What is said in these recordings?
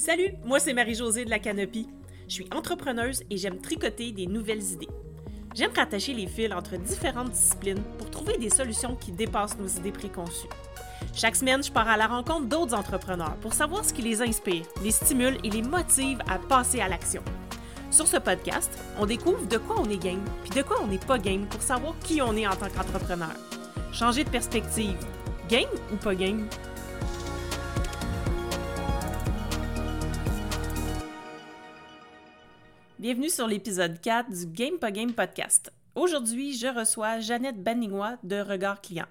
Salut, moi c'est Marie-Josée de la Canopie. Je suis entrepreneuse et j'aime tricoter des nouvelles idées. J'aime rattacher les fils entre différentes disciplines pour trouver des solutions qui dépassent nos idées préconçues. Chaque semaine, je pars à la rencontre d'autres entrepreneurs pour savoir ce qui les inspire, les stimule et les motive à passer à l'action. Sur ce podcast, on découvre de quoi on est game, puis de quoi on n'est pas game pour savoir qui on est en tant qu'entrepreneur. Changer de perspective. Game ou pas game? Bienvenue sur l'épisode 4 du Game Game podcast. Aujourd'hui, je reçois Jeannette Banignois de Regard Client.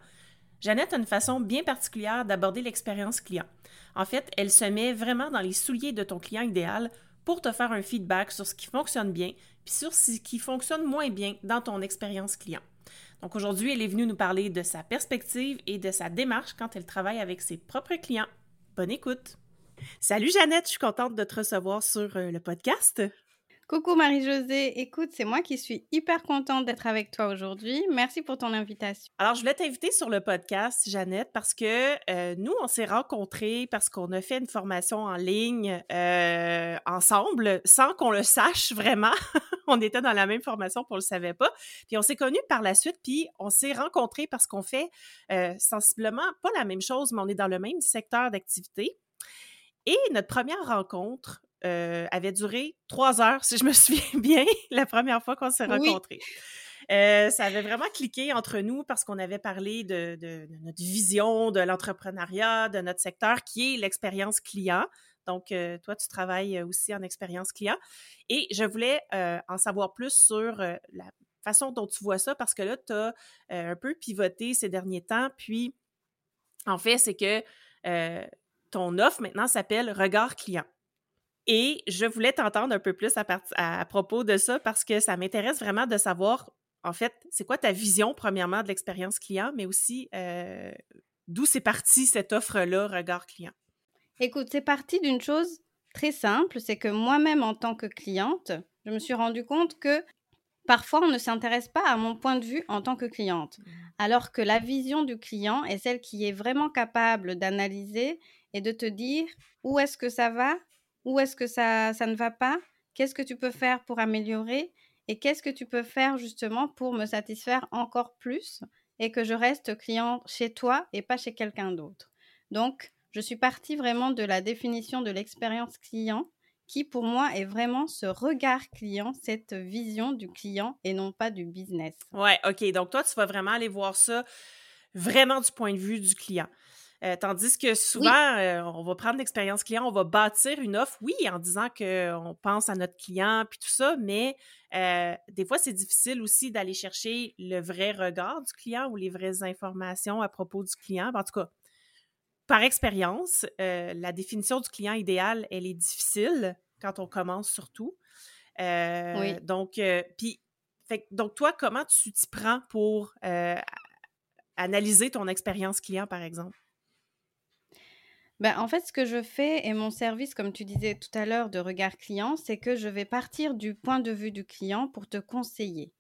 Jeannette a une façon bien particulière d'aborder l'expérience client. En fait, elle se met vraiment dans les souliers de ton client idéal pour te faire un feedback sur ce qui fonctionne bien puis sur ce qui fonctionne moins bien dans ton expérience client. Donc aujourd'hui, elle est venue nous parler de sa perspective et de sa démarche quand elle travaille avec ses propres clients. Bonne écoute! Salut Jeannette, je suis contente de te recevoir sur euh, le podcast. Coucou Marie-Josée, écoute, c'est moi qui suis hyper contente d'être avec toi aujourd'hui. Merci pour ton invitation. Alors, je voulais t'inviter sur le podcast, Jeannette, parce que euh, nous, on s'est rencontrés parce qu'on a fait une formation en ligne euh, ensemble, sans qu'on le sache vraiment. on était dans la même formation, on le savait pas. Puis on s'est connus par la suite, puis on s'est rencontrés parce qu'on fait euh, sensiblement pas la même chose, mais on est dans le même secteur d'activité. Et notre première rencontre, euh, avait duré trois heures, si je me souviens bien, la première fois qu'on s'est rencontrés. Euh, ça avait vraiment cliqué entre nous parce qu'on avait parlé de, notre vision de l'entrepreneuriat, de notre secteur qui est l'expérience client. Donc, euh, toi, tu travailles aussi en expérience client. Et je voulais en savoir plus sur la façon dont tu vois ça parce que là, tu as un peu pivoté ces derniers temps. Puis, en fait, c'est que ton offre maintenant s'appelle Regard client. Et je voulais t'entendre un peu plus à, propos de ça parce que ça m'intéresse vraiment de savoir, en fait, c'est quoi ta vision, premièrement, de l'expérience client, mais aussi euh, d'où c'est parti cette offre-là, regard client? Écoute, c'est parti d'une chose très simple, c'est que moi-même, en tant que cliente, je me suis rendu compte que parfois, on ne s'intéresse pas à mon point de vue en tant que cliente, mmh. alors que la vision du client est celle qui est vraiment capable d'analyser et de te dire où est-ce que ça va, où est-ce que ça, ça ne va pas, qu'est-ce que tu peux faire pour améliorer et qu'est-ce que tu peux faire justement pour me satisfaire encore plus et que je reste client chez toi et pas chez quelqu'un d'autre. Donc, je suis partie vraiment de la définition de l'expérience client qui pour moi est vraiment ce regard client, cette vision du client et non pas du business. Ouais, OK. Donc toi, tu vas vraiment aller voir ça vraiment du point de vue du client. Euh, tandis que souvent, euh, on va prendre l'expérience client, on va bâtir une offre, oui, en disant qu'on pense à notre client, puis tout ça, mais euh, des fois, c'est difficile aussi d'aller chercher le vrai regard du client ou les vraies informations à propos du client. En tout cas, par expérience, la définition du client idéal, elle est difficile quand on commence surtout. oui. Donc, puis, donc toi, comment tu t'y prends pour analyser ton expérience client, par exemple? Ben, en fait, ce que je fais et mon service, comme tu disais tout à l'heure, de regard client, c'est que je vais partir du point de vue du client pour te conseiller.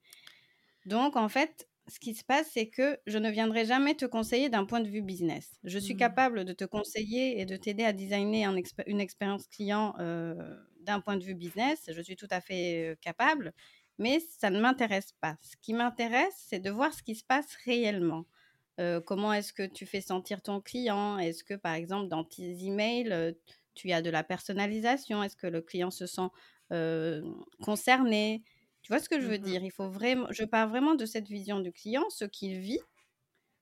Donc, en fait, ce qui se passe, c'est que je ne viendrai jamais te conseiller d'un point de vue business. Je suis mmh. capable de te conseiller et de t'aider à designer une expérience client euh, d'un point de vue business. Je suis tout à fait euh, capable, mais ça ne m'intéresse pas. Ce qui m'intéresse, c'est de voir ce qui se passe réellement comment est-ce que tu fais sentir ton client? Est-ce que, par exemple, dans tes emails, tu as de la personnalisation? Est-ce que le client se sent concerné? Tu vois ce que je veux mmh dire? Il faut vraiment, je pars vraiment de cette vision du client, ce qu'il vit,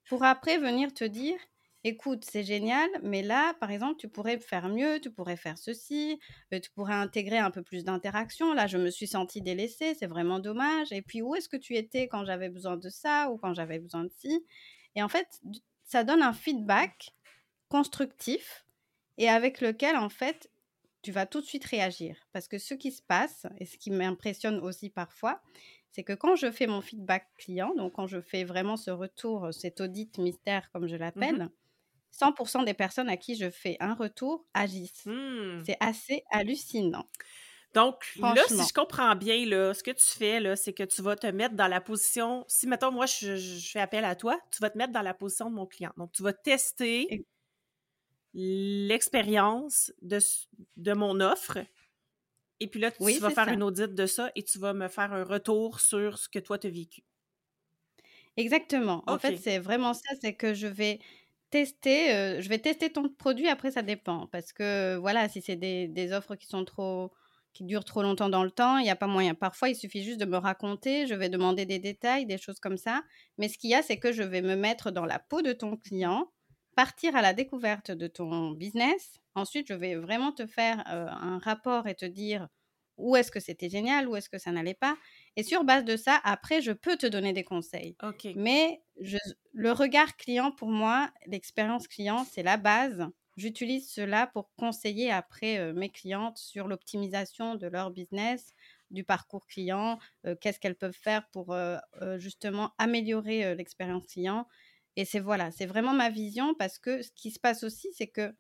pour après venir te dire écoute, c'est génial, mais là, par exemple, tu pourrais faire mieux, tu pourrais faire ceci, tu pourrais intégrer un peu plus d'interaction. Là, je me suis sentie délaissée, c'est vraiment dommage. Et puis, où est-ce que tu étais quand j'avais besoin de ça ou quand j'avais besoin de ci? Et en fait, ça donne un feedback constructif et avec lequel, en fait, tu vas tout de suite réagir. Parce que ce qui se passe, et ce qui m'impressionne aussi parfois, c'est que quand je fais mon feedback client, donc quand je fais vraiment ce retour, cet audit mystère, comme je mmh l'appelle, 100% des personnes à qui je fais un retour agissent. Mmh. C'est assez hallucinant. Donc, là, si je comprends bien, là, ce que tu fais, là, c'est que tu vas te mettre dans la position. Si, mettons, moi, je, fais appel à toi, tu vas te mettre dans la position de mon client. Donc, tu vas tester l'expérience de, de mon offre. Et puis là, tu Oui, vas faire ça. une audit de ça et tu vas me faire un retour sur ce que toi, tu as vécu. Exactement. En fait, c'est vraiment ça, c'est que je vais tester, heu, je vais tester ton produit, après ça dépend. Parce que, voilà, si c'est des des offres qui sont trop qui durent trop longtemps dans le temps, il y a pas moyen. Parfois, il suffit juste de me raconter, je vais demander des détails, des choses comme ça. Mais ce qu'il y a, c'est que je vais me mettre dans la peau de ton client, partir à la découverte de ton business. Ensuite, je vais vraiment te faire, heu, un rapport et te dire où est-ce que c'était génial, où est-ce que ça n'allait pas. Et sur base de ça, après, je peux te donner des conseils. OK. Mais je le regard client pour moi, l'expérience client, c'est la base. J'utilise cela pour conseiller après, mes clientes sur l'optimisation de leur business, du parcours client, qu'est-ce qu'elles peuvent faire pour, justement améliorer, l'expérience client. Et c'est voilà, c'est vraiment ma vision parce que ce qui se passe aussi, c'est que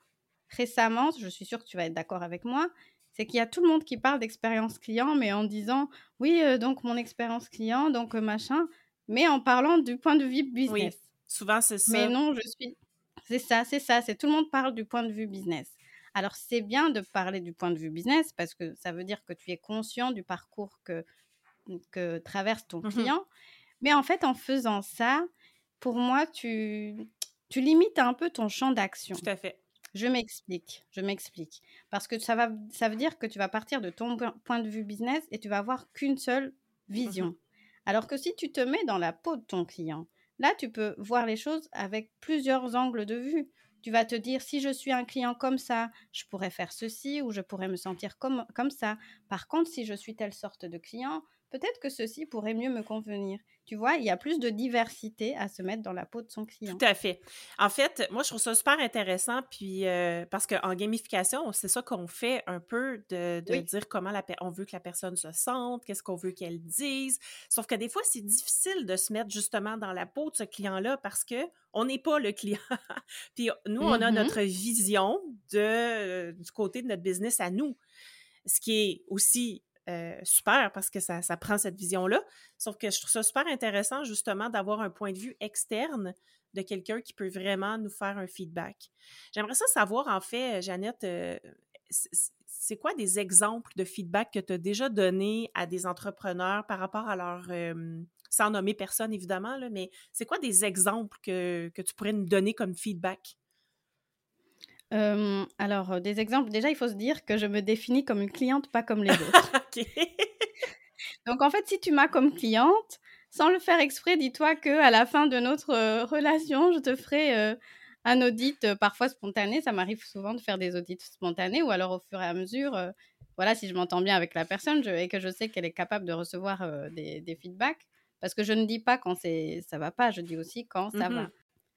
récemment, je suis sûre que tu vas être d'accord avec moi, c'est qu'il y a tout le monde qui parle d'expérience client, mais en disant: «Oui, donc mon expérience client, donc machin», mais en parlant du point de vue Oui, business. souvent, c'est Mais ça. non, je suis c'est ça, c'est ça, c'est tout le monde parle du point de vue business. Alors c'est bien de parler du point de vue business parce que ça veut dire que tu es conscient du parcours que que traverse ton Mmh client. Mais en fait, en faisant ça, pour moi, tu tu limites un peu ton champ d'action. Tout à fait. Je m'explique, je m'explique. Parce que ça va ça veut dire que tu vas partir de ton point point de vue business et tu vas avoir qu'une seule Mmh vision. Alors que si tu te mets dans la peau de ton client, là, tu peux voir les choses avec plusieurs angles de vue. Tu vas te dire: «Si je suis un client comme ça, je pourrais faire ceci ou je pourrais me sentir comme comme ça. Par contre, si je suis telle sorte de client, peut-être que ceci pourrait mieux me convenir». Tu vois? Il y a plus de diversité à se mettre dans la peau de son client. Tout à fait. En fait, moi, je trouve ça super intéressant, puis euh, parce qu'en gamification, c'est ça qu'on fait un peu de, de Oui. dire comment la, on veut que la personne se sente, qu'est-ce qu'on veut qu'elle dise. Sauf que des fois, c'est difficile de se mettre justement dans la peau de ce client-là parce que on n'est pas le client. puis nous, on a Mmh notre vision de, euh, du côté de notre business à nous. Ce qui est aussi euh, super parce que ça, prend cette vision-là. Sauf que je trouve ça super intéressant justement d'avoir un point de vue externe de quelqu'un qui peut vraiment nous faire un feedback. J'aimerais ça savoir, en fait, Jeannette, euh, c'est quoi des exemples de feedback que tu as déjà donné à des entrepreneurs par rapport à leur... Euh, sans nommer personne, évidemment, mais c'est quoi des exemples que tu pourrais nous donner comme feedback? Euh, alors, des exemples. Déjà, il faut se dire que je me définis comme une cliente, pas comme les autres. Donc, en fait, si tu m'as comme cliente, sans le faire exprès, dis-toi que à la fin de notre euh, relation, je te ferai euh, un audit euh, parfois spontané. Ça m'arrive souvent de faire des audits spontanés ou alors au fur et à mesure, voilà, si je m'entends bien avec la personne je, et que je sais qu'elle est capable de recevoir des, des, feedbacks. Parce que je ne dis pas quand ça va pas, je dis aussi quand ça mm -hmm. va.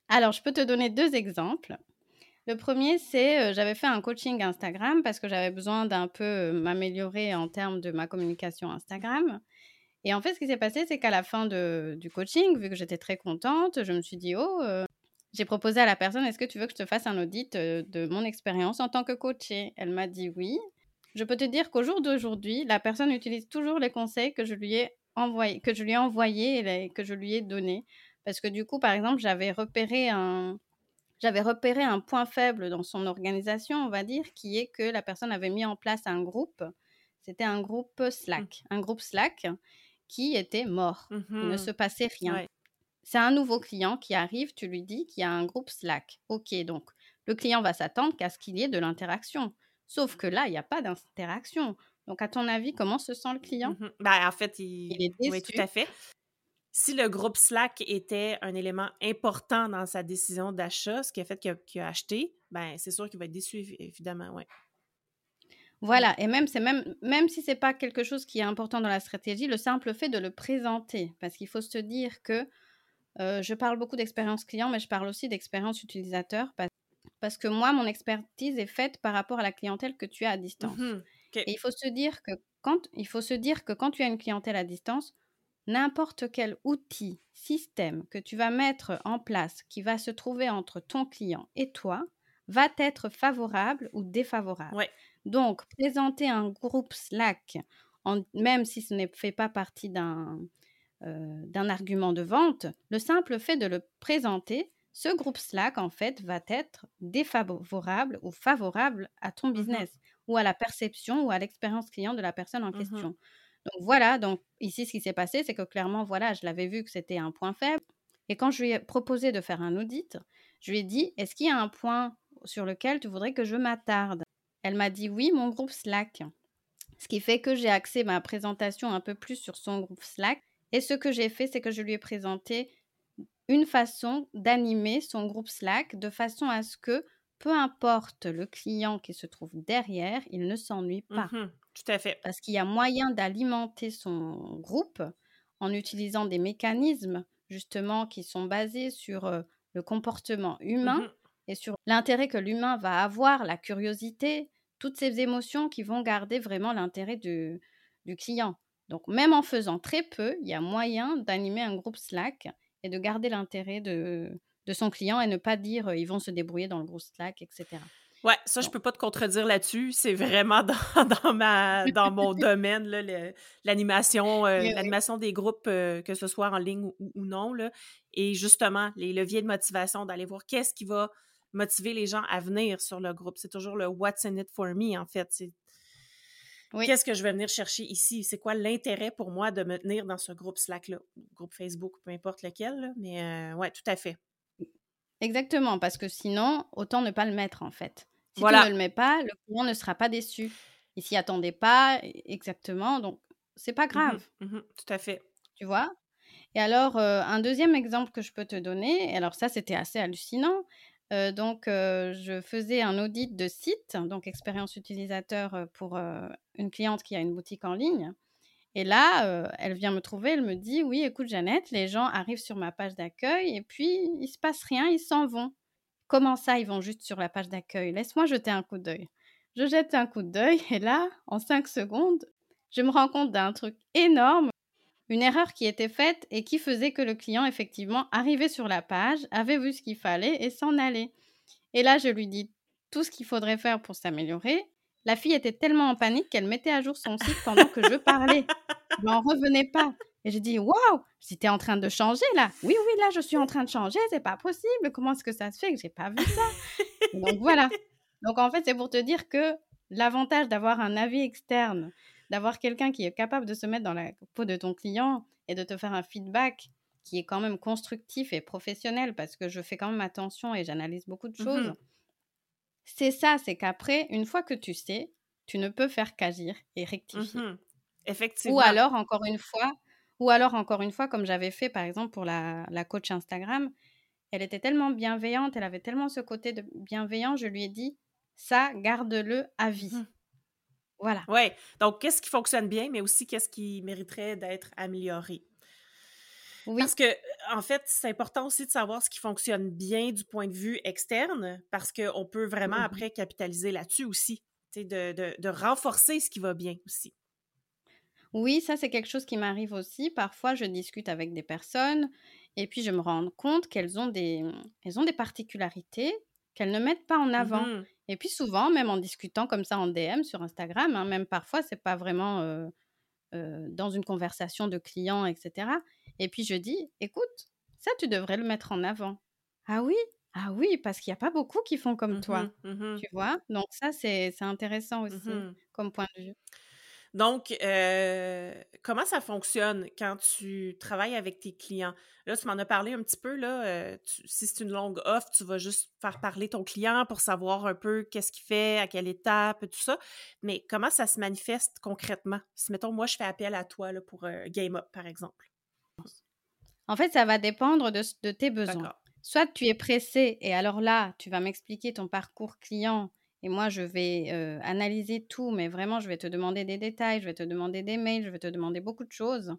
Alors, je peux te donner deux exemples. Le premier, c'est euh, j'avais fait un coaching Instagram parce que j'avais besoin d'un peu euh, m'améliorer en termes de ma communication Instagram. Et en fait, ce qui s'est passé, c'est qu'à la fin de, du coaching, vu que j'étais très contente, je me suis dit, oh, euh, j'ai proposé à la personne, est-ce que tu veux que je te fasse un audit euh, de mon expérience en tant que coachée Elle m'a dit oui. Je peux te dire qu'au jour d'aujourd'hui, la personne utilise toujours les conseils que je lui ai envoyés, que je lui ai envoyés et que je lui ai donnés. Parce que du coup, par exemple, j'avais repéré un, j'avais repéré un point faible dans son organisation, on va dire, qui est que la personne avait mis en place un groupe. C'était un groupe Slack, mmh. un groupe Slack qui était mort. Mmh. Il ne se passait rien. Ouais. C'est un nouveau client qui arrive, tu lui dis qu'il y a un groupe Slack. Ok, donc le client va s'attendre qu'à ce qu'il y ait de l'interaction. Sauf que là, il n'y a pas d'interaction. Donc, à ton avis, comment se sent le client? Mmh. ben, En fait, il... il est déçu. Oui, tout à fait si le groupe Slack était un élément important dans sa décision d'achat, ce qui a fait qu'il a, qu a, acheté, ben c'est sûr qu'il va être déçu, évidemment, ouais. Voilà, et même, c'est même, même si c'est pas quelque chose qui est important dans la stratégie, le simple fait de le présenter, parce qu'il faut se dire que euh, je parle beaucoup d'expérience client, mais je parle aussi d'expérience utilisateur, parce, parce, que moi, mon expertise est faite par rapport à la clientèle que tu as à distance. Mm -hmm. okay. Et il faut se dire que quand, il faut se dire que quand tu as une clientèle à distance, n'importe quel outil, système que tu vas mettre en place qui va se trouver entre ton client et toi va être favorable ou défavorable. Ouais. Donc, présenter un groupe Slack, en, même si ce ne fait pas partie d'un euh, d'un argument de vente, le simple fait de le présenter ce groupe Slack, en fait, va être défavorable ou favorable à ton Mmh business ou à la perception ou à l'expérience client de la personne en Mmh question. Donc voilà, donc ici, ce qui s'est passé, c'est que clairement, voilà, je l'avais vu que c'était un point faible. Et quand je lui ai proposé de faire un audit, je lui ai dit, est-ce qu'il y a un point sur lequel tu voudrais que je m'attarde? Elle m'a dit oui, mon groupe Slack. Ce qui fait que j'ai axé ma présentation un peu plus sur son groupe Slack. Et ce que j'ai fait, c'est que je lui ai présenté une façon d'animer son groupe Slack de façon à ce que, peu importe le client qui se trouve derrière, il ne s'ennuie pas. Mmh Tout à fait. Parce qu'il y a moyen d'alimenter son groupe en utilisant des mécanismes justement qui sont basés sur euh, le comportement humain Mmh et sur l'intérêt que l'humain va avoir, la curiosité, toutes ces émotions qui vont garder vraiment l'intérêt du, du client. Donc même en faisant très peu, il y a moyen d'animer un groupe Slack et de garder l'intérêt de, de son client et ne pas dire euh, ils vont se débrouiller dans le groupe Slack, etc. Ouais, ça, je peux pas te contredire là-dessus. C'est vraiment dans, dans, ma, dans mon domaine, l'animation, euh, Oui, oui. l'animation des groupes, euh, que ce soit en ligne ou, ou non. Là. Et justement, les leviers de motivation, d'aller voir qu'est-ce qui va motiver les gens à venir sur le groupe. C'est toujours le What's in it for me, en fait. C'est Oui. qu'est-ce que je vais venir chercher ici? C'est quoi l'intérêt pour moi de me tenir dans ce groupe Slack-là? Groupe Facebook, peu importe lequel, là. mais euh, ouais, tout à fait. Exactement, parce que sinon, autant ne pas le mettre en fait. Si Voilà. tu ne le mets pas, le client ne sera pas déçu. Il s'y attendait pas exactement, donc c'est pas grave, Mhm, mhm, tout à fait. tu vois? Et alors, euh, un deuxième exemple que je peux te donner, et alors ça c'était assez hallucinant. Euh, donc, euh, je faisais un audit de site, donc expérience utilisateur pour une cliente qui a une boutique en ligne. Et là, euh, elle vient me trouver, elle me dit Oui, écoute, Jeannette, les gens arrivent sur ma page d'accueil et puis il se passe rien, ils s'en vont. Comment ça, ils vont juste sur la page d'accueil? Laisse-moi jeter un coup d'œil. Je jette un coup d'œil et là, en cinq secondes, je me rends compte d'un truc énorme, une erreur qui était faite et qui faisait que le client, effectivement, arrivait sur la page, avait vu ce qu'il fallait et s'en allait. Et là, je lui dis tout ce qu'il faudrait faire pour s'améliorer. La fille était tellement en panique qu'elle mettait à jour son site pendant que je parlais. Je n'en revenais pas. Et j'ai dit, waouh, si t'es en train de changer là. Oui, oui, là, je suis en train de changer, c'est pas possible. Comment est-ce que ça se fait que j'ai pas vu ça? Donc voilà. Donc en fait, c'est pour te dire que l'avantage d'avoir un avis externe, d'avoir quelqu'un qui est capable de se mettre dans la peau de ton client et de te faire un feedback qui est quand même constructif et professionnel parce que je fais quand même attention et j'analyse beaucoup de choses. Mhm. C'est ça, c'est qu'après, une fois que tu sais, tu ne peux faire qu'agir et rectifier. Mhm. Effectivement. Ou alors, encore une fois, ou alors, encore une fois, comme j'avais fait, par exemple, pour la, la coach Instagram, elle était tellement bienveillante, elle avait tellement ce côté de bienveillant, je lui ai dit, ça, garde-le à vie. Mhm. Voilà. Oui. Donc, qu'est-ce qui fonctionne bien, mais aussi qu'est-ce qui mériterait d'être amélioré? Oui, Parce que, en fait, c'est important aussi de savoir ce qui fonctionne bien du point de vue externe, parce qu'on peut vraiment Mhm. après capitaliser là-dessus aussi, de renforcer ce qui va bien aussi. Oui, ça, c'est quelque chose qui m'arrive aussi. Parfois, je discute avec des personnes et puis je me rends compte qu'elles ont des, elles ont des particularités qu'elles ne mettent pas en avant. Mhm. Et puis souvent, même en discutant comme ça en DM sur Instagram, hein, même parfois, c'est pas vraiment euh, euh, dans une conversation de clients, etc. Et puis je dis, écoute, ça, tu devrais le mettre en avant. Ah oui, ah oui, parce qu'il n'y a pas beaucoup qui font comme toi, Mhm, mhm, tu vois? Donc ça, c'est intéressant aussi comme point de vue. Donc, euh, comment ça fonctionne quand tu travailles avec tes clients? Là, tu m'en as parlé un petit peu, là. euh, tu- si c'est une longue offre, tu vas juste faire parler ton client pour savoir un peu qu'est-ce qu'il fait, à quelle étape, tout ça. Mais comment ça se manifeste concrètement? Si, mettons, moi, je fais appel à toi là, pour euh, Game Up, par exemple. En fait, ça va dépendre de, de tes besoins. Soit tu es pressé et alors là, tu vas m'expliquer ton parcours client et moi, je vais analyser tout, mais vraiment, je vais te demander des détails, je vais te demander des mails, je vais te demander beaucoup de choses.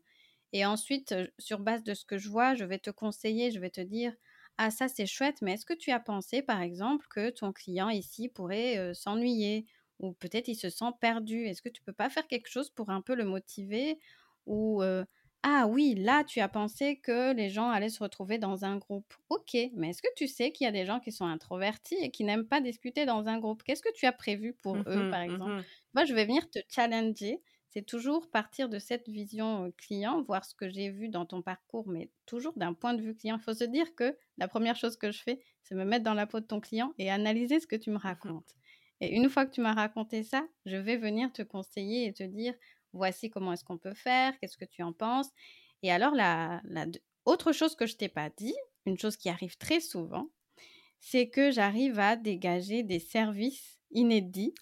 Et ensuite, sur base de ce que je vois, je vais te conseiller, je vais te dire, ah ça c'est chouette, mais est-ce que tu as pensé, par exemple, que ton client ici pourrait s'ennuyer ou peut-être il se sent perdu? Est-ce que tu peux pas faire quelque chose pour un peu le motiver ou ah oui, là, tu as pensé que les gens allaient se retrouver dans un groupe. Ok, mais est-ce que tu sais qu'il y a des gens qui sont introvertis et qui n'aiment pas discuter dans un groupe? Qu'est-ce que tu as prévu pour eux, Mhm, par exemple? mhm. Moi, je vais venir te challenger c'est toujours partir de cette vision client, voir ce que j'ai vu dans ton parcours, mais toujours d'un point de vue client. Il faut se dire que la première chose que je fais, c'est me mettre dans la peau de ton client et analyser ce que tu me mmh racontes. Et une fois que tu m'as raconté ça, je vais venir te conseiller et te dire, voici comment est-ce qu'on peut faire, qu'est-ce que tu en penses. Et alors, la, autre chose que je t'ai pas dit, une chose qui arrive très souvent, c'est que j'arrive à dégager des services inédits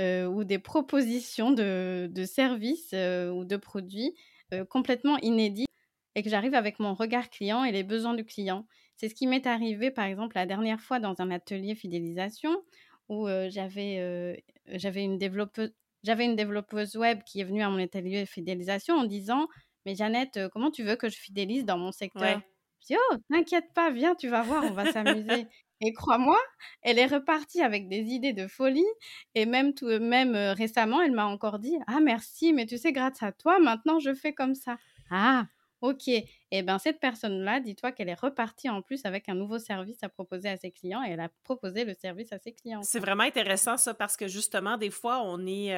euh, ou des propositions de, services euh, ou de produits euh, complètement inédits et que j'arrive avec mon regard client et les besoins du client. C'est ce qui m'est arrivé, par exemple, la dernière fois dans un atelier fidélisation où j'avais j'avais une développeuse j'avais une développeuse web qui est venue à mon atelier de fidélisation en disant mais Jeannette comment tu veux que je fidélise dans mon secteur? Je dis oh t'inquiète pas viens tu vas voir on va s'amuser. Et crois-moi elle est repartie avec des idées de folie et même tout même récemment elle m'a encore dit ah merci mais tu sais grâce à toi maintenant je fais comme ça. Ah Ok, et eh bien cette personne-là, dis-toi qu'elle est repartie en plus avec un nouveau service à proposer à ses clients et elle a proposé le service à ses clients. C'est vraiment intéressant ça parce que justement, des fois, on est,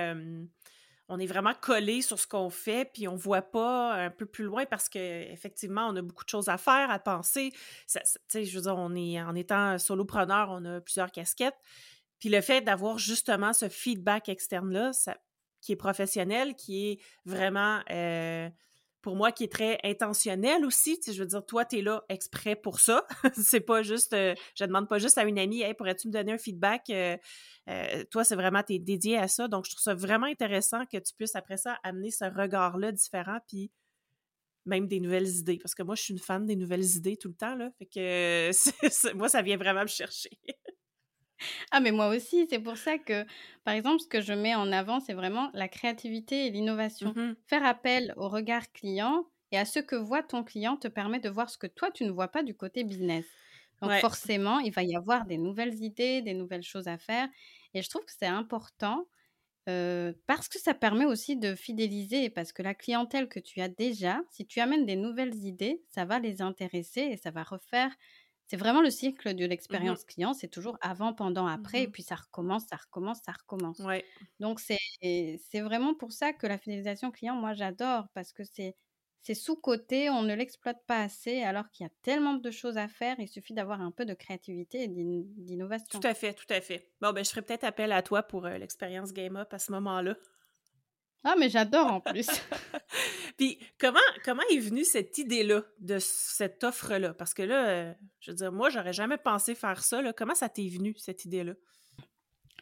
on est vraiment collé sur ce qu'on fait puis on voit pas un peu plus loin parce qu'effectivement, on a beaucoup de choses à faire, à penser. Tu sais, je veux dire, on est, en étant solopreneur, on a plusieurs casquettes. Puis le fait d'avoir justement ce feedback externe-là, qui est professionnel, qui est vraiment pour moi qui est très intentionnel aussi. Je veux dire, toi, tu es là exprès pour ça. c'est pas juste, euh, je demande pas juste à une amie, hey, pourrais-tu me donner un feedback? Euh, euh, toi, c'est vraiment, tu es dédié à ça. Donc, je trouve ça vraiment intéressant que tu puisses, après ça, amener ce regard-là différent, puis même des nouvelles idées. Parce que moi, je suis une fan des nouvelles idées tout le temps, là. Fait que moi, ça vient vraiment me chercher. Ah, mais moi aussi, c'est pour ça que, par exemple, ce que je mets en avant, c'est vraiment la créativité et l'innovation. Mmh Faire appel au regard client et à ce que voit ton client te permet de voir ce que toi, tu ne vois pas du côté business. Donc forcément, il va y avoir des nouvelles idées, des nouvelles choses à faire. Et je trouve que c'est important parce que ça permet aussi de fidéliser, parce que la clientèle que tu as déjà, si tu amènes des nouvelles idées, ça va les intéresser et ça va refaire c'est vraiment le cycle de mmh l'expérience client, c'est toujours avant, pendant, après, et mmh puis ça recommence, ça recommence, ça recommence. Ouais. Donc c'est vraiment pour ça que la fidélisation client, moi j'adore, parce que c'est c'est sous-côté, on ne l'exploite pas assez, alors qu'il y a tellement de choses à faire, il suffit d'avoir un peu de créativité et d'innovation. Tout à fait, tout à fait. Bon, ben je ferai peut-être appel à toi pour l'expérience Game Up à ce moment-là. Ah, mais j'adore en plus. Puis comment, comment est venue cette idée-là, de cette offre-là? Parce que là, euh, je veux dire, moi, j'aurais jamais pensé faire ça. Comment ça t'est venu, cette idée-là?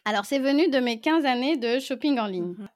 Alors, c'est venu de mes 15 années de shopping en ligne. Mmh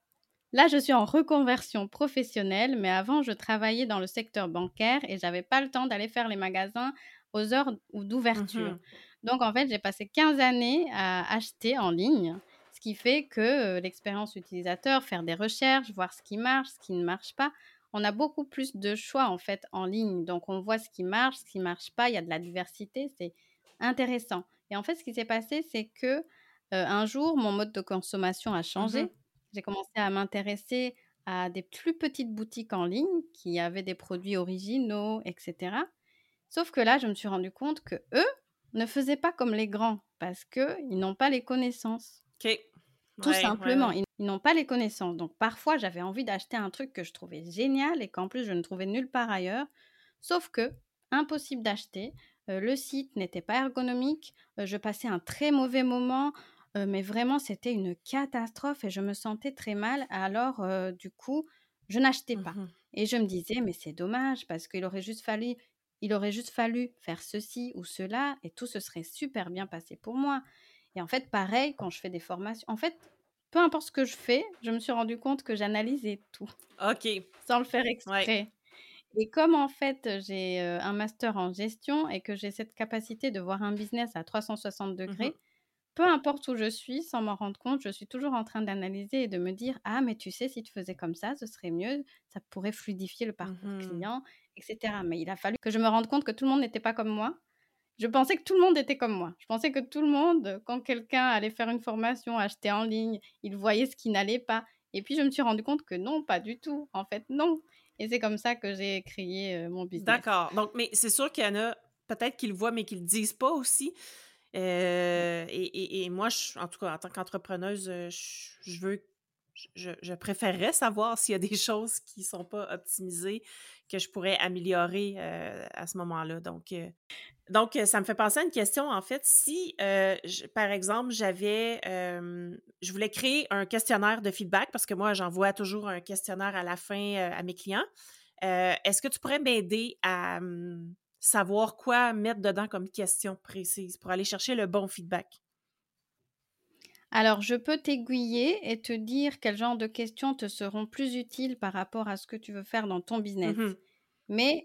là, je suis en reconversion professionnelle, mais avant, je travaillais dans le secteur bancaire et j'avais pas le temps d'aller faire les magasins aux heures d'ouverture. Mmh Donc, en fait, j'ai passé 15 années à acheter en ligne qui fait que l'expérience utilisateur, faire des recherches, voir ce qui marche, ce qui ne marche pas, on a beaucoup plus de choix en fait en ligne. Donc on voit ce qui marche, ce qui ne marche pas, il y a de la diversité, c'est intéressant. Et en fait, ce qui s'est passé, c'est que un jour, mon mode de consommation a mmh changé. J'ai commencé à m'intéresser à des plus petites boutiques en ligne qui avaient des produits originaux, etc. Sauf que là, je me suis rendu compte que eux ne faisaient pas comme les grands parce qu'ils n'ont pas les connaissances. OK. Tout simplement, ils, n'ont pas les connaissances. Donc parfois, j'avais envie d'acheter un truc que je trouvais génial et qu'en plus, je ne trouvais nulle part ailleurs. Sauf que, impossible d'acheter. Euh, le site n'était pas ergonomique. Euh, je passais un très mauvais moment. Euh, mais vraiment, c'était une catastrophe et je me sentais très mal. Alors, du coup, je n'achetais pas. Mmh et je me disais, mais c'est dommage parce qu'il aurait juste fallu il aurait juste fallu faire ceci ou cela et tout se serait super bien passé pour moi. Et en fait, pareil, quand je fais des formations, en fait, peu importe ce que je fais, je me suis rendu compte que j'analysais tout. OK. Sans le faire exprès. Et comme en fait, j'ai un master en gestion et que j'ai cette capacité de voir un business à 360 mmh degrés, peu importe où je suis, sans m'en rendre compte, je suis toujours en train d'analyser et de me dire Ah, mais tu sais, si tu faisais comme ça, ce serait mieux, ça pourrait fluidifier le parcours mmh client, etc. Mais il a fallu que je me rende compte que tout le monde n'était pas comme moi je pensais que tout le monde était comme moi. Je pensais que tout le monde, quand quelqu'un allait faire une formation, acheter en ligne, il voyait ce qui n'allait pas. Et puis je me suis rendu compte que non, pas du tout. En fait, non. Et c'est comme ça que j'ai créé euh, mon business. D'accord. Donc, mais c'est sûr qu'il y en a peut-être qui le voient, mais qui le disent pas aussi. Euh, et, moi, en tout cas, en tant qu'entrepreneuse, euh, je, veux je, préférerais savoir s'il y a des choses qui ne sont pas optimisées que je pourrais améliorer à ce moment-là. Donc, donc, ça me fait penser à une question, en fait. Si, euh, par exemple, j'avais, je voulais créer un questionnaire de feedback, parce que moi, j'envoie toujours un questionnaire à la fin à mes clients, est-ce que tu pourrais m'aider à hum, savoir quoi mettre dedans comme question précise pour aller chercher le bon feedback? Alors, je peux t'aiguiller et te dire quel genre de questions te seront plus utiles par rapport à ce que tu veux faire dans ton business. Mmh Mais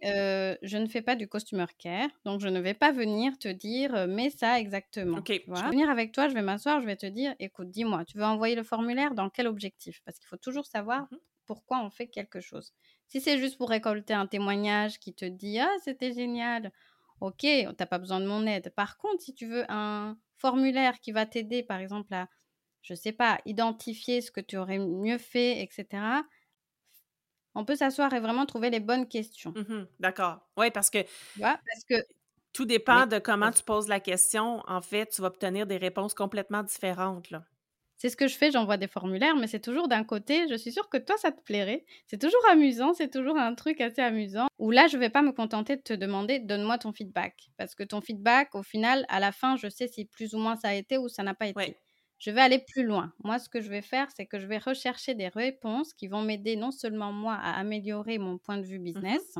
je ne fais pas du customer care, donc je ne vais pas venir te dire mais ça exactement. Je vais venir avec toi, je vais m'asseoir, je vais te dire écoute, dis-moi, tu veux envoyer le formulaire dans quel objectif? Parce qu'il faut toujours savoir mmh pourquoi on fait quelque chose. Si c'est juste pour récolter un témoignage qui te dit ah c'était génial, ok, t'as pas besoin de mon aide. Par contre, si tu veux un formulaire qui va t'aider, par exemple, à, je sais pas, identifier ce que tu aurais mieux fait, etc., on peut s'asseoir et vraiment trouver les bonnes questions. Mmh d'accord. Oui, parce que, parce que tout dépend de comment tu poses la question. En fait, tu vas obtenir des réponses complètement différentes. Là. C'est ce que je fais, j'envoie des formulaires, mais c'est toujours d'un côté, je suis sûre que toi, ça te plairait. C'est toujours amusant, c'est toujours un truc assez amusant. Où là, je vais pas me contenter de te demander, donne-moi ton feedback. Parce que ton feedback, au final, à la fin, je sais si plus ou moins ça a été ou ça n'a pas été. Je vais aller plus loin. Moi, ce que je vais faire, c'est que je vais rechercher des réponses qui vont m'aider non seulement moi à améliorer mon point de vue mmh business,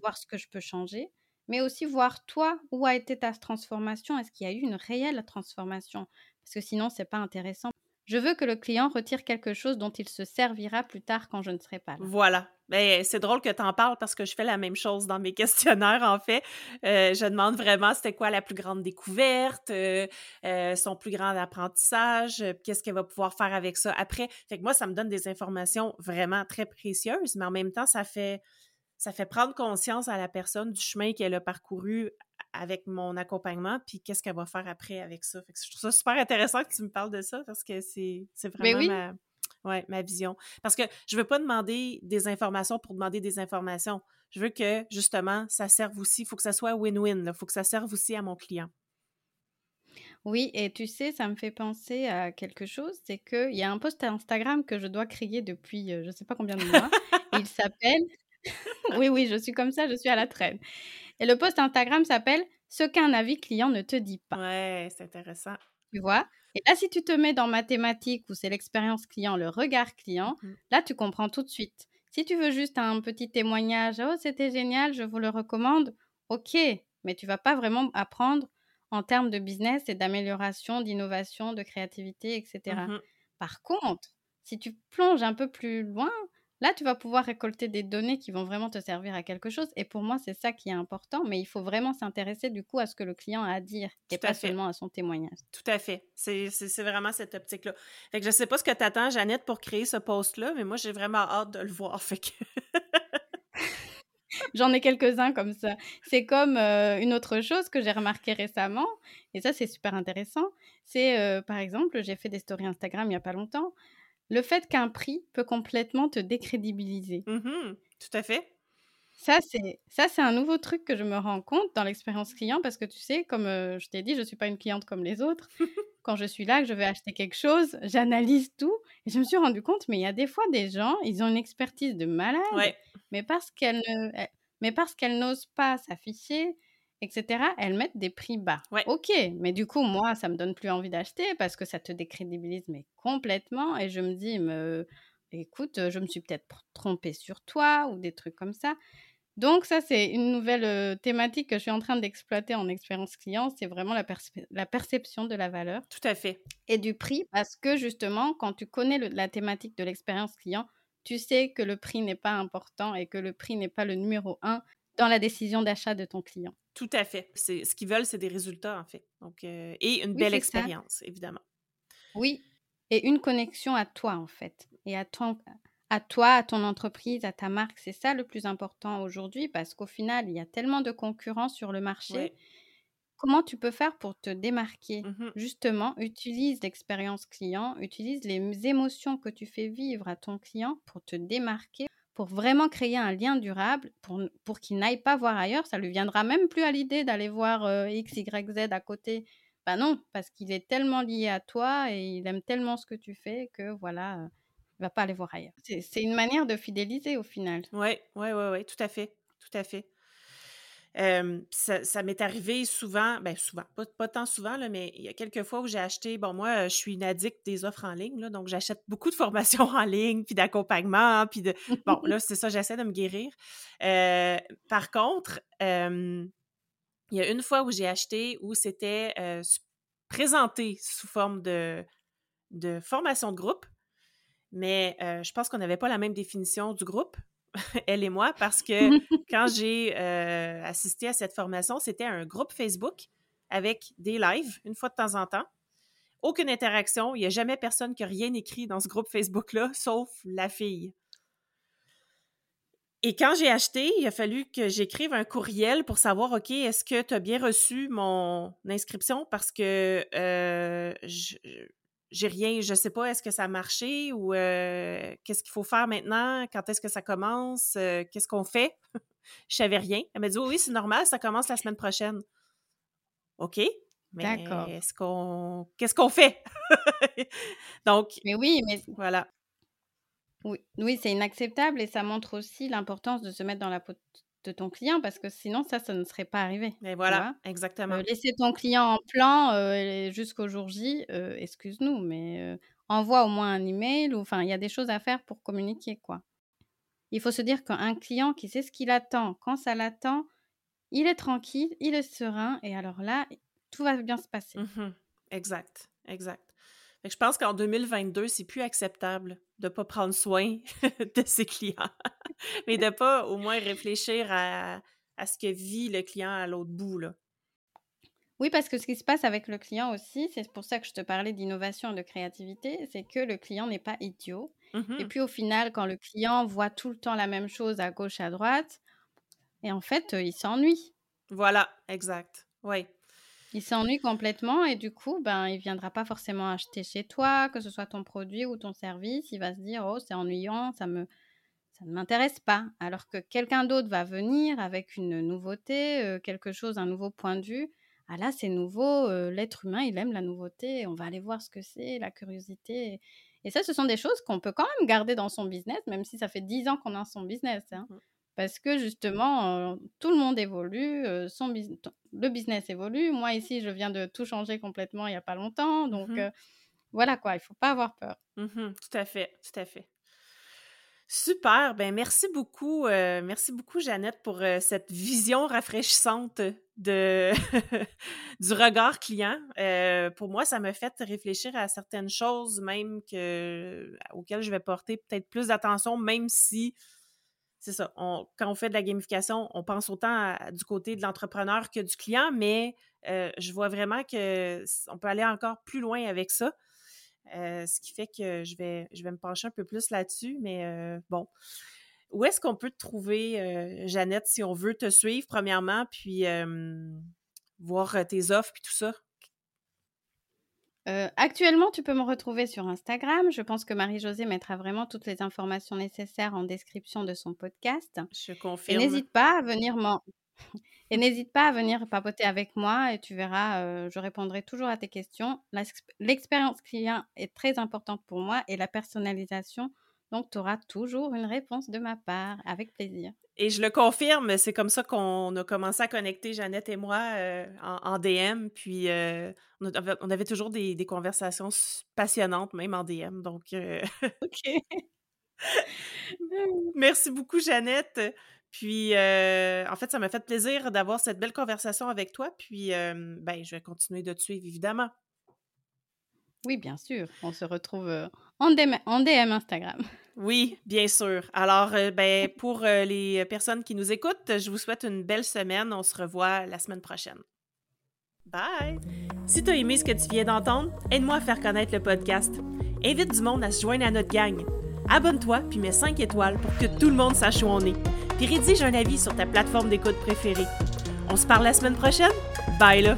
voir ce que je peux changer, mais aussi voir toi où a été ta transformation. Est-ce qu'il y a eu une réelle transformation? Parce que sinon, c'est pas intéressant. Je veux que le client retire quelque chose dont il se servira plus tard quand je ne serai pas là. Voilà. Ben, c'est drôle que tu en parles parce que je fais la même chose dans mes questionnaires, en fait. Euh, je demande vraiment c'était quoi la plus grande découverte, euh, euh, son plus grand apprentissage, qu'est-ce qu'elle va pouvoir faire avec ça après. Fait que moi, ça me donne des informations vraiment très précieuses, mais en même temps, ça fait, ça fait prendre conscience à la personne du chemin qu'elle a parcouru avec mon accompagnement, puis qu'est-ce qu'elle va faire après avec ça. Fait que je trouve ça super intéressant que tu me parles de ça parce que c'est vraiment ma, ouais, ma vision. Parce que je veux pas demander des informations pour demander des informations. Je veux que, justement, ça serve aussi, il faut que ça soit win-win, il faut que ça serve aussi à mon client. Oui, et tu sais, ça me fait penser à quelque chose, c'est qu'il y a un post Instagram que je dois créer depuis euh, je ne sais pas combien de mois. il s'appelle oui, oui, je suis comme ça, je suis à la traîne. Et le post Instagram s'appelle Ce qu'un avis client ne te dit pas. Ouais, c'est intéressant. Tu vois? Et là, si tu te mets dans mathématiques où c'est l'expérience client, le regard client, mmh là, tu comprends tout de suite. Si tu veux juste un petit témoignage, oh, c'était génial, je vous le recommande, ok, mais tu vas pas vraiment apprendre en termes de business et d'amélioration, d'innovation, de créativité, etc. Mmh Par contre, si tu plonges un peu plus loin, Là, tu vas pouvoir récolter des données qui vont vraiment te servir à quelque chose. Et pour moi, c'est ça qui est important. Mais il faut vraiment s'intéresser du coup à ce que le client a à dire et pas seulement à son témoignage. Tout à fait. C'est vraiment cette optique-là. Fait que je sais pas ce que tu attends, Jeannette, pour créer ce post-là, mais moi, j'ai vraiment hâte de le voir. Fait que... J'en ai quelques-uns comme ça. C'est comme euh, une autre chose que j'ai remarqué récemment, et ça c'est super intéressant. C'est euh, par exemple, j'ai fait des stories Instagram il n'y a pas longtemps le fait qu'un prix peut complètement te décrédibiliser. Mmh tout à fait. Ça, c'est ça, c'est un nouveau truc que je me rends compte dans l'expérience client parce que tu sais, comme je t'ai dit, je ne suis pas une cliente comme les autres. Quand je suis là, que je vais acheter quelque chose, j'analyse tout et je me suis rendu compte, mais il y a des fois des gens, ils ont une expertise de malade, mais parce qu'elles mais parce qu'elles n'osent pas s'afficher, etc., elles mettent des prix bas. Ok, mais du coup, moi, ça me donne plus envie d'acheter parce que ça te décrédibilise mais complètement. Et je me dis, me... écoute, je me suis peut-être trompée sur toi ou des trucs comme ça. Donc ça, c'est une nouvelle euh, thématique que je suis en train d'exploiter en expérience client. C'est vraiment la, la, perception de la valeur. Tout à fait. Et du prix, parce que justement, quand tu connais la thématique de l'expérience client, tu sais que le prix n'est pas important et que le prix n'est pas le numéro un dans la décision d'achat de ton client. Tout à fait. C'est, ce qu'ils veulent, c'est des résultats, en fait. Donc, euh, et une belle expérience, évidemment. Oui, et une connexion à toi, en fait. Et à, ton, à toi, à ton entreprise, à ta marque. C'est ça le plus important aujourd'hui, parce qu'au final, il y a tellement de concurrence sur le marché. Comment tu peux faire pour te démarquer? Mmh Justement, utilise l'expérience client, utilise les émotions que tu fais vivre à ton client pour te démarquer pour vraiment créer un lien durable, pour, qu'il n'aille pas voir ailleurs. Ça lui viendra même plus à l'idée d'aller voir euh, X, Y, Z à côté. Ben non, parce qu'il est tellement lié à toi et il aime tellement ce que tu fais que voilà, euh, Il va pas aller voir ailleurs. C'est une manière de fidéliser au final. Oui, oui, oui, oui, tout à fait. Tout à fait. Ça, m'est arrivé souvent, ben souvent, pas, tant souvent, là, mais il y a quelques fois où j'ai acheté, bon, moi, je suis une addict des offres en ligne, là, donc j'achète beaucoup de formations en ligne, puis d'accompagnement, puis de... Bon, là, c'est ça, j'essaie de me guérir. par contre, il y a une fois où j'ai acheté où c'était présenté sous forme de, de formation de groupe, mais je pense qu'on n'avait pas la même définition du groupe, elle et moi, parce que quand j'ai assisté à cette formation, c'était un groupe Facebook avec des lives une fois de temps en temps. Aucune interaction, il n'y a jamais personne qui a rien écrit dans ce groupe Facebook-là, sauf la fille. Et quand j'ai acheté, il a fallu que j'écrive un courriel pour savoir, OK, est-ce que tu as bien reçu mon inscription? Parce que euh, j'ai rien, je sais pas, est-ce que ça a marché ou euh, qu'est-ce qu'il faut faire maintenant? Quand est-ce que ça commence? Euh, qu'est-ce qu'on fait? je savais rien. Elle m'a dit, oui, c'est normal, ça commence la semaine prochaine. OK. Mais est-ce qu'on. Qu'est-ce qu'on fait? Donc. Mais oui, mais. Voilà. Oui, oui, c'est inacceptable et ça montre aussi l'importance de se mettre dans la peau de ton client parce que sinon ça, ça ne serait pas arrivé. Mais voilà, exactement. laisser ton client en plan jusqu'au jour J, excuse-nous, mais envoie au moins un email ou enfin, il y a des choses à faire pour communiquer, quoi. Il faut se dire qu'un client qui sait ce qu'il attend, quand ça l'attend, il est tranquille, il est serein et alors là, tout va bien se passer. Mmh exact, exact je pense qu'en 2022, c'est plus acceptable de ne pas prendre soin de ses clients, mais de ne pas au moins réfléchir à, ce que vit le client à l'autre bout. Là. Oui, parce que ce qui se passe avec le client aussi, c'est pour ça que je te parlais d'innovation et de créativité, c'est que le client n'est pas idiot. Mmh et puis au final, quand le client voit tout le temps la même chose à gauche, à droite, et en fait, il s'ennuie. Voilà, exact. Oui. Il s'ennuie complètement et du coup, ben, il viendra pas forcément acheter chez toi, que ce soit ton produit ou ton service. Il va se dire, oh, c'est ennuyant, ça me, ça ne m'intéresse pas. Alors que quelqu'un d'autre va venir avec une nouveauté, euh, quelque chose, un nouveau point de vue. Ah là, c'est nouveau. Euh, l'être humain, il aime la nouveauté. On va aller voir ce que c'est, la curiosité. Et ça, ce sont des choses qu'on peut quand même garder dans son business, même si ça fait dix ans qu'on a son business. Hein. Parce que justement, tout le monde évolue, son le business évolue. Moi, ici, je viens de tout changer complètement il n'y a pas longtemps. Donc, mmh voilà quoi, il ne faut pas avoir peur. Mmh tout à fait, tout à fait. Super, ben merci beaucoup, merci beaucoup Jeannette pour cette vision rafraîchissante de du regard client. pour moi, ça m'a fait réfléchir à certaines choses même que auxquelles je vais porter peut-être plus d'attention, même si c'est ça. quand on fait de la gamification, on pense autant du côté de l'entrepreneur que du client, mais euh, je vois vraiment qu'on peut aller encore plus loin avec ça. Euh, ce qui fait que je vais, je vais me pencher un peu plus là-dessus, mais euh, bon. Où est-ce qu'on peut te trouver, Jeannette, si on veut te suivre, premièrement, puis voir tes offres, puis tout ça? Euh, actuellement, tu peux me retrouver sur Instagram. Je pense que Marie-Josée mettra vraiment toutes les informations nécessaires en description de son podcast. Je confirme. Et n'hésite pas à venir Et n'hésite pas à venir papoter avec moi et tu verras, euh, je répondrai toujours à tes questions. L'expérience client est très importante pour moi et la personnalisation donc, tu auras toujours une réponse de ma part, avec plaisir. Et je le confirme, c'est comme ça qu'on a commencé à connecter, Jeannette et moi, euh, en, DM. Puis, euh, on, avait, toujours des, conversations passionnantes, même en DM. Donc, euh, OK. Merci beaucoup, Jeannette. Puis, en fait, ça m'a fait plaisir d'avoir cette belle conversation avec toi. Puis, ben, je vais continuer de te suivre, évidemment. Oui, bien sûr. On se retrouve en DM, en DM Instagram. Oui, bien sûr. Alors, euh, ben, pour euh, les personnes qui nous écoutent, je vous souhaite une belle semaine. On se revoit la semaine prochaine. Bye! Si tu as aimé ce que tu viens d'entendre, aide-moi à faire connaître le podcast. Invite du monde à se joindre à notre gang. Abonne-toi puis mets 5 étoiles pour que tout le monde sache où on est. Puis rédige un avis sur ta plateforme d'écoute préférée. On se parle la semaine prochaine? Bye là!